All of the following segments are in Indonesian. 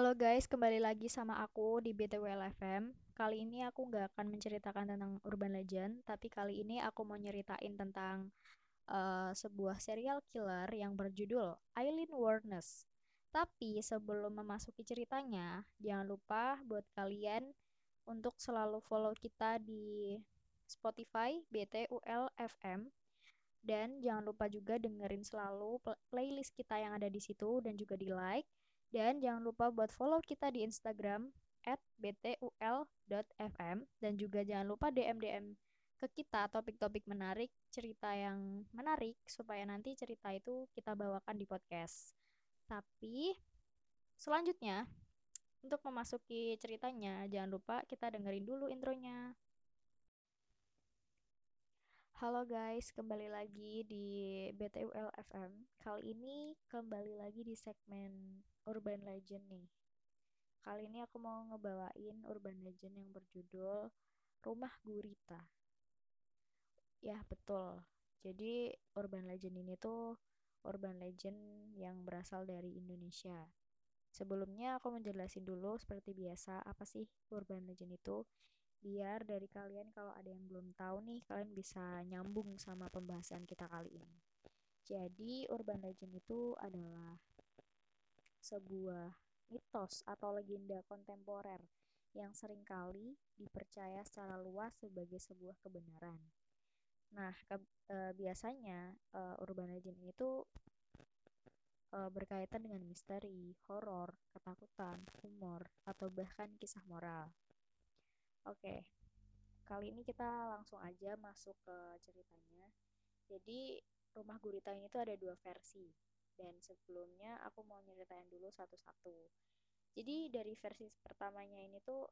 Halo guys, kembali lagi sama aku di BTWL FM. Kali ini aku nggak akan menceritakan tentang urban legend, tapi kali ini aku mau nyeritain tentang uh, sebuah serial killer yang berjudul Eileen Warnes. Tapi sebelum memasuki ceritanya, jangan lupa buat kalian untuk selalu follow kita di Spotify BTUL FM dan jangan lupa juga dengerin selalu playlist kita yang ada di situ dan juga di like dan jangan lupa buat follow kita di Instagram at btul.fm dan juga jangan lupa DM-DM ke kita topik-topik menarik, cerita yang menarik supaya nanti cerita itu kita bawakan di podcast. Tapi selanjutnya untuk memasuki ceritanya jangan lupa kita dengerin dulu intronya. Halo guys, kembali lagi di BTUL FM. Kali ini kembali lagi di segmen Urban Legend nih. Kali ini aku mau ngebawain Urban Legend yang berjudul Rumah Gurita. Ya, betul. Jadi Urban Legend ini tuh Urban Legend yang berasal dari Indonesia. Sebelumnya aku menjelasin dulu seperti biasa apa sih Urban Legend itu biar dari kalian kalau ada yang belum tahu nih kalian bisa nyambung sama pembahasan kita kali ini. Jadi urban legend itu adalah sebuah mitos atau legenda kontemporer yang sering kali dipercaya secara luas sebagai sebuah kebenaran. Nah, ke, e, biasanya e, urban legend ini tuh e, berkaitan dengan misteri, horor, ketakutan, humor, atau bahkan kisah moral. Oke, kali ini kita langsung aja masuk ke ceritanya. Jadi, rumah gurita ini tuh ada dua versi. Dan sebelumnya aku mau nyeritain dulu satu-satu. Jadi dari versi pertamanya ini tuh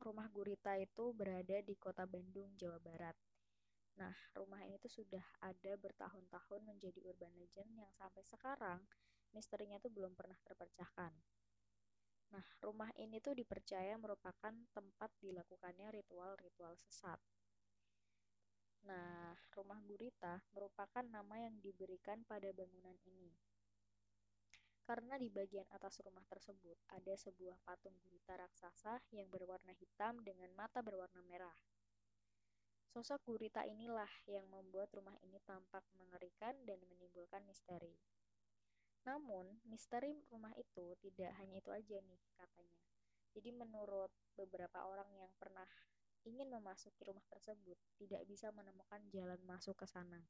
rumah gurita itu berada di kota Bandung, Jawa Barat. Nah, rumah ini tuh sudah ada bertahun-tahun menjadi urban legend yang sampai sekarang misterinya tuh belum pernah terpecahkan. Nah, rumah ini tuh dipercaya merupakan tempat dilakukannya ritual-ritual sesat. Nah, rumah gurita merupakan nama yang diberikan pada bangunan ini. Karena di bagian atas rumah tersebut ada sebuah patung gurita raksasa yang berwarna hitam dengan mata berwarna merah. Sosok gurita inilah yang membuat rumah ini tampak mengerikan dan menimbulkan misteri. Namun, misteri rumah itu tidak hanya itu aja nih katanya. Jadi menurut beberapa orang yang pernah ingin memasuki rumah tersebut, tidak bisa menemukan jalan masuk ke sana.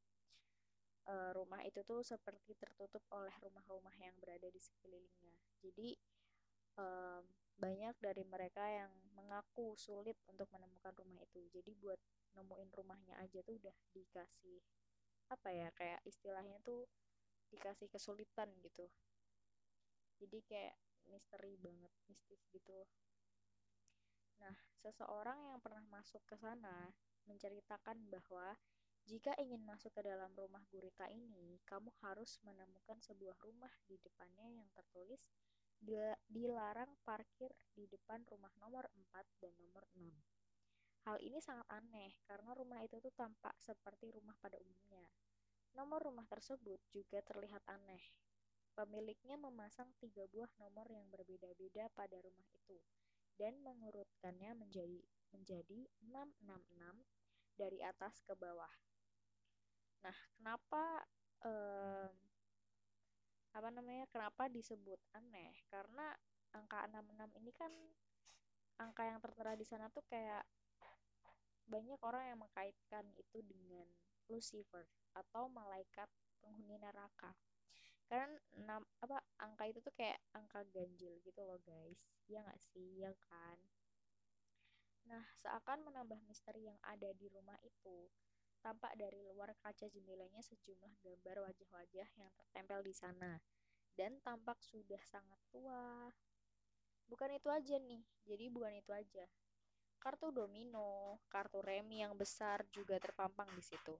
E, rumah itu tuh seperti tertutup oleh rumah-rumah yang berada di sekelilingnya. Jadi e, banyak dari mereka yang mengaku sulit untuk menemukan rumah itu. Jadi buat nemuin rumahnya aja tuh udah dikasih apa ya kayak istilahnya tuh dikasih kesulitan gitu jadi kayak misteri banget mistis gitu nah seseorang yang pernah masuk ke sana menceritakan bahwa jika ingin masuk ke dalam rumah gurita ini, kamu harus menemukan sebuah rumah di depannya yang tertulis dilarang parkir di depan rumah nomor 4 dan nomor 6. Hal ini sangat aneh karena rumah itu tuh tampak seperti rumah pada umumnya. Nomor rumah tersebut juga terlihat aneh. Pemiliknya memasang tiga buah nomor yang berbeda-beda pada rumah itu dan mengurutkannya menjadi menjadi 666 dari atas ke bawah. Nah, kenapa eh, apa namanya? Kenapa disebut aneh? Karena angka 66 ini kan angka yang tertera di sana tuh kayak banyak orang yang mengkaitkan itu dengan Lucifer atau malaikat penghuni neraka. Kan enam apa angka itu tuh kayak angka ganjil gitu loh guys. Ya nggak sih? Ya kan? Nah seakan menambah misteri yang ada di rumah itu tampak dari luar kaca jendelanya sejumlah gambar wajah-wajah yang tertempel di sana. Dan tampak sudah sangat tua. Bukan itu aja nih. Jadi bukan itu aja. Kartu domino kartu remi yang besar juga terpampang di situ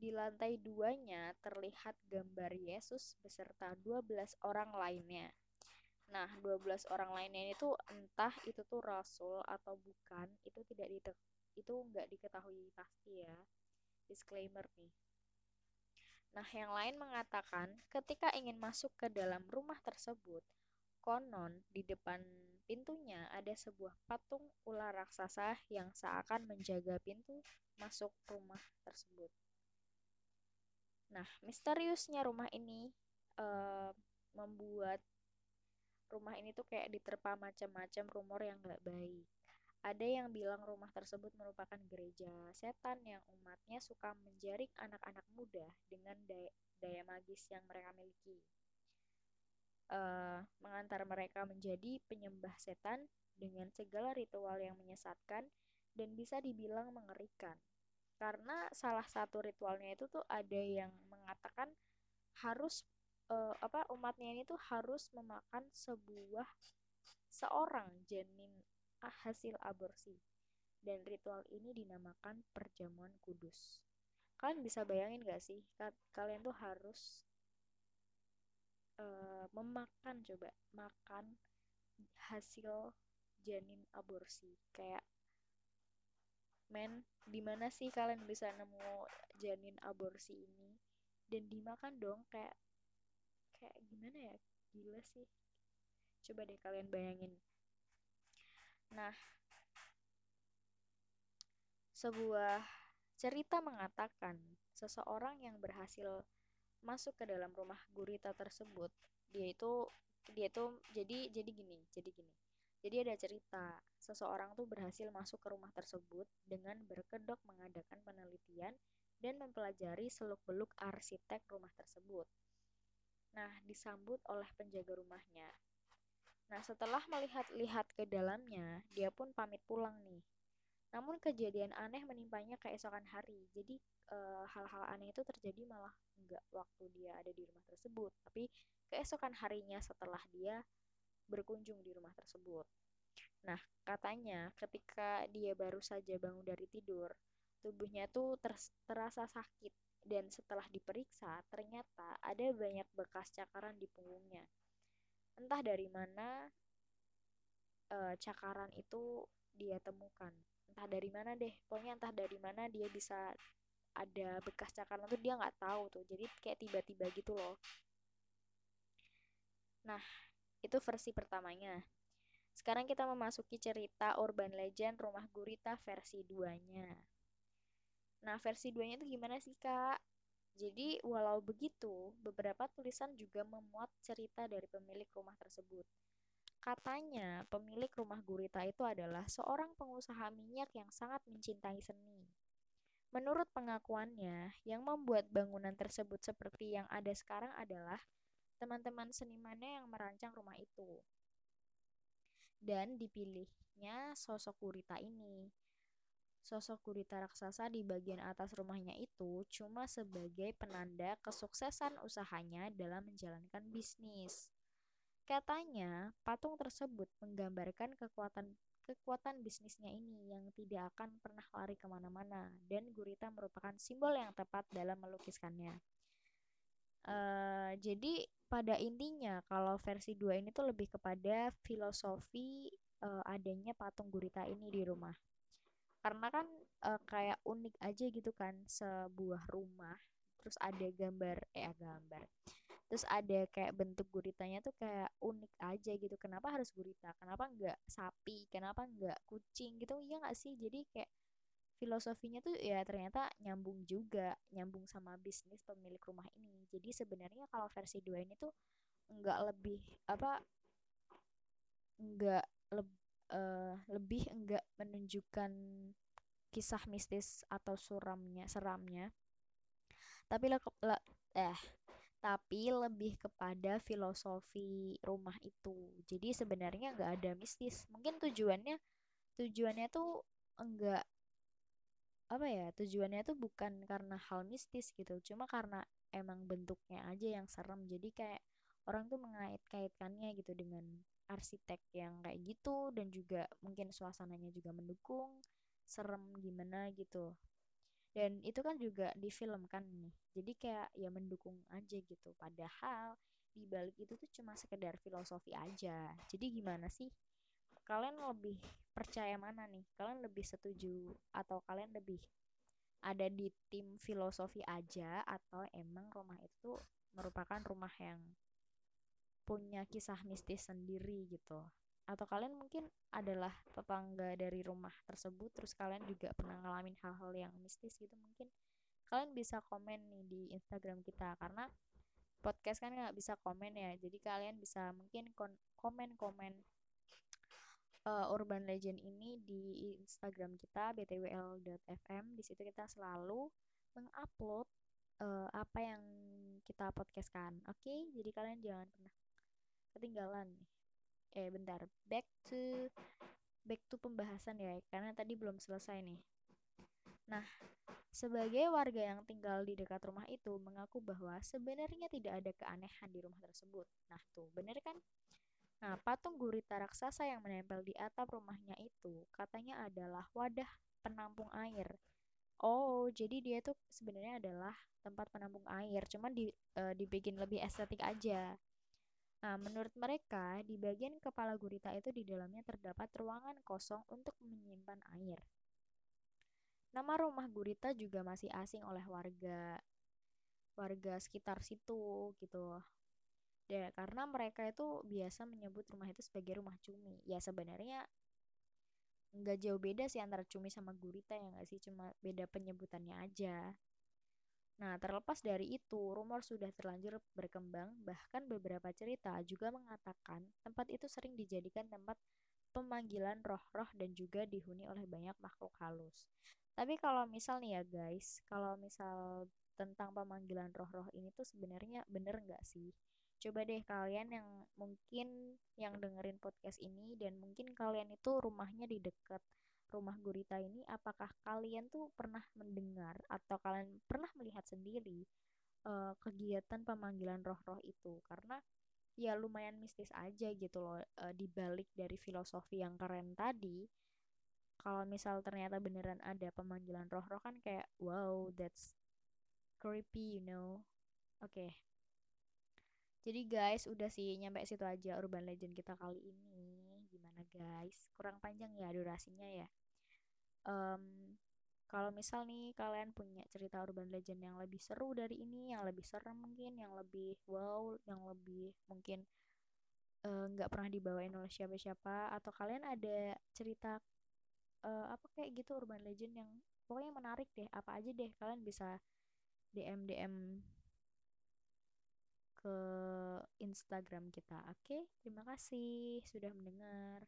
di lantai duanya terlihat gambar Yesus beserta 12 orang lainnya. Nah, 12 orang lainnya itu entah itu tuh rasul atau bukan, itu tidak itu nggak diketahui pasti ya. Disclaimer nih. Nah, yang lain mengatakan ketika ingin masuk ke dalam rumah tersebut, Konon, di depan pintunya ada sebuah patung ular raksasa yang seakan menjaga pintu masuk rumah tersebut. Nah, misteriusnya rumah ini uh, membuat rumah ini tuh kayak diterpa macam-macam rumor yang gak baik. Ada yang bilang rumah tersebut merupakan gereja setan yang umatnya suka menjaring anak-anak muda dengan daya, daya magis yang mereka miliki. Uh, mengantar mereka menjadi penyembah setan dengan segala ritual yang menyesatkan dan bisa dibilang mengerikan. Karena salah satu ritualnya itu tuh ada yang mengatakan harus uh, apa umatnya ini tuh harus memakan sebuah seorang janin hasil aborsi dan ritual ini dinamakan perjamuan kudus. Kalian bisa bayangin gak sih, kalian tuh harus uh, memakan coba makan hasil janin aborsi kayak men di mana sih kalian bisa nemu janin aborsi ini? Dan dimakan dong kayak kayak gimana ya? Gila sih. Coba deh kalian bayangin. Nah, sebuah cerita mengatakan seseorang yang berhasil masuk ke dalam rumah gurita tersebut, dia itu dia itu jadi jadi gini, jadi gini. Jadi ada cerita, seseorang tuh berhasil masuk ke rumah tersebut dengan berkedok mengadakan penelitian dan mempelajari seluk-beluk arsitek rumah tersebut. Nah, disambut oleh penjaga rumahnya. Nah, setelah melihat-lihat ke dalamnya, dia pun pamit pulang nih. Namun kejadian aneh menimpanya keesokan hari. Jadi eh, hal-hal e, aneh itu terjadi malah enggak waktu dia ada di rumah tersebut, tapi keesokan harinya setelah dia berkunjung di rumah tersebut. Nah, katanya ketika dia baru saja bangun dari tidur, tubuhnya tuh ter terasa sakit. Dan setelah diperiksa ternyata ada banyak bekas cakaran di punggungnya. Entah dari mana uh, cakaran itu dia temukan. Entah dari mana deh pokoknya entah dari mana dia bisa ada bekas cakaran tuh dia nggak tahu tuh. Jadi kayak tiba-tiba gitu loh. Nah itu versi pertamanya sekarang kita memasuki cerita urban legend rumah gurita versi 2 nya nah versi 2 nya itu gimana sih kak jadi, walau begitu, beberapa tulisan juga memuat cerita dari pemilik rumah tersebut. Katanya, pemilik rumah gurita itu adalah seorang pengusaha minyak yang sangat mencintai seni. Menurut pengakuannya, yang membuat bangunan tersebut seperti yang ada sekarang adalah teman-teman senimannya yang merancang rumah itu. Dan dipilihnya sosok gurita ini Sosok gurita raksasa di bagian atas rumahnya itu cuma sebagai penanda kesuksesan usahanya dalam menjalankan bisnis. Katanya, patung tersebut menggambarkan kekuatan kekuatan bisnisnya ini yang tidak akan pernah lari ke mana-mana dan gurita merupakan simbol yang tepat dalam melukiskannya. Uh, jadi pada intinya kalau versi 2 ini tuh lebih kepada filosofi uh, adanya patung gurita ini di rumah. Karena kan uh, kayak unik aja gitu kan sebuah rumah terus ada gambar eh gambar terus ada kayak bentuk guritanya tuh kayak unik aja gitu. Kenapa harus gurita? Kenapa enggak sapi? Kenapa enggak kucing gitu? Iya nggak sih? Jadi kayak filosofinya tuh ya ternyata nyambung juga nyambung sama bisnis pemilik rumah ini. Jadi sebenarnya kalau versi dua ini tuh enggak lebih apa enggak lebih uh, lebih enggak menunjukkan kisah mistis atau suramnya seramnya. Tapi le, le, eh tapi lebih kepada filosofi rumah itu. Jadi sebenarnya enggak ada mistis. Mungkin tujuannya tujuannya tuh enggak apa ya tujuannya tuh bukan karena hal mistis gitu cuma karena emang bentuknya aja yang serem. Jadi kayak orang tuh mengait-kaitkannya gitu dengan arsitek yang kayak gitu dan juga mungkin suasananya juga mendukung serem gimana gitu. Dan itu kan juga difilmkan nih jadi kayak ya mendukung aja gitu. Padahal di balik itu tuh cuma sekedar filosofi aja. Jadi gimana sih kalian lebih percaya mana nih? Kalian lebih setuju atau kalian lebih ada di tim filosofi aja atau emang rumah itu merupakan rumah yang punya kisah mistis sendiri gitu? Atau kalian mungkin adalah tetangga dari rumah tersebut terus kalian juga pernah ngalamin hal-hal yang mistis gitu mungkin? Kalian bisa komen nih di Instagram kita karena podcast kan nggak bisa komen ya. Jadi kalian bisa mungkin komen-komen uh, urban legend ini di Instagram kita btwl.fm di situ kita selalu mengupload uh, apa yang kita podcastkan oke okay? jadi kalian jangan pernah ketinggalan eh bentar back to back to pembahasan ya karena tadi belum selesai nih nah sebagai warga yang tinggal di dekat rumah itu mengaku bahwa sebenarnya tidak ada keanehan di rumah tersebut. Nah tuh, bener kan? Nah, patung gurita raksasa yang menempel di atap rumahnya itu katanya adalah wadah penampung air. Oh, jadi dia tuh sebenarnya adalah tempat penampung air, cuman di, e, dibikin lebih estetik aja. Nah, menurut mereka, di bagian kepala gurita itu di dalamnya terdapat ruangan kosong untuk menyimpan air. Nama rumah gurita juga masih asing oleh warga warga sekitar situ gitu. Ya, karena mereka itu biasa menyebut rumah itu sebagai rumah cumi. Ya sebenarnya nggak jauh beda sih antara cumi sama gurita ya nggak sih, cuma beda penyebutannya aja. Nah, terlepas dari itu, rumor sudah terlanjur berkembang, bahkan beberapa cerita juga mengatakan tempat itu sering dijadikan tempat pemanggilan roh-roh dan juga dihuni oleh banyak makhluk halus. Tapi kalau misal nih ya guys, kalau misal tentang pemanggilan roh-roh ini tuh sebenarnya bener nggak sih? Coba deh kalian yang mungkin yang dengerin podcast ini dan mungkin kalian itu rumahnya di dekat rumah gurita ini, apakah kalian tuh pernah mendengar atau kalian pernah melihat sendiri uh, kegiatan pemanggilan roh-roh itu? Karena ya lumayan mistis aja gitu loh uh, dibalik dari filosofi yang keren tadi kalau misal ternyata beneran ada pemanggilan roh-roh kan kayak wow that's creepy you know oke okay. Jadi guys udah sih nyampe situ aja urban legend kita kali ini. Gimana guys? Kurang panjang ya durasinya ya. Um, kalau misal nih kalian punya cerita urban legend yang lebih seru dari ini yang lebih serem mungkin yang lebih wow yang lebih mungkin eh, nggak uh, pernah dibawain oleh siapa-siapa atau kalian ada cerita uh, apa kayak gitu urban legend yang pokoknya menarik deh apa aja deh kalian bisa DM DM ke Instagram kita. Oke terima kasih sudah mendengar.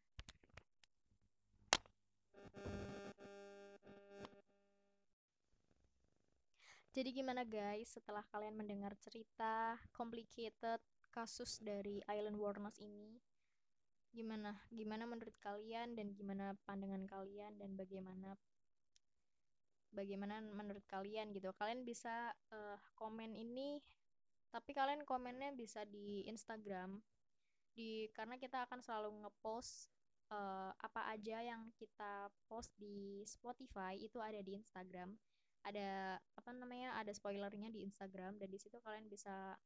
Jadi gimana guys? Setelah kalian mendengar cerita complicated kasus dari Island Warners ini gimana? Gimana menurut kalian dan gimana pandangan kalian dan bagaimana bagaimana menurut kalian gitu? Kalian bisa uh, komen ini tapi kalian komennya bisa di Instagram. Di karena kita akan selalu ngepost uh, apa aja yang kita post di Spotify itu ada di Instagram. Ada apa namanya ada spoilernya di Instagram. Dan di situ kalian bisa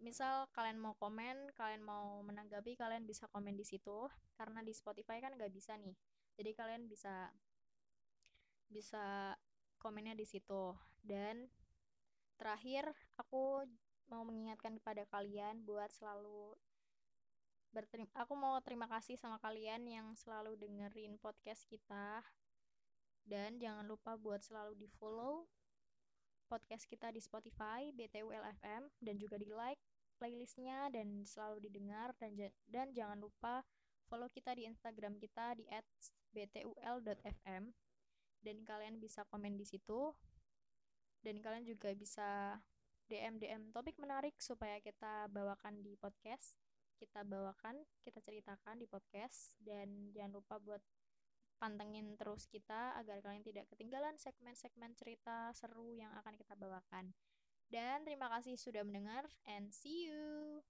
misal kalian mau komen kalian mau menanggapi kalian bisa komen di situ. Karena di Spotify kan nggak bisa nih. Jadi kalian bisa bisa komennya di situ. Dan terakhir aku mau mengingatkan kepada kalian buat selalu berterima aku mau terima kasih sama kalian yang selalu dengerin podcast kita. Dan jangan lupa buat selalu di follow podcast kita di Spotify, BTULFM, dan juga di like playlistnya dan selalu didengar. Dan dan jangan lupa follow kita di Instagram kita di @btul.fm dan kalian bisa komen di situ dan kalian juga bisa DM DM topik menarik supaya kita bawakan di podcast kita bawakan kita ceritakan di podcast dan jangan lupa buat pantengin terus kita agar kalian tidak ketinggalan segmen-segmen cerita seru yang akan kita bawakan. Dan terima kasih sudah mendengar and see you.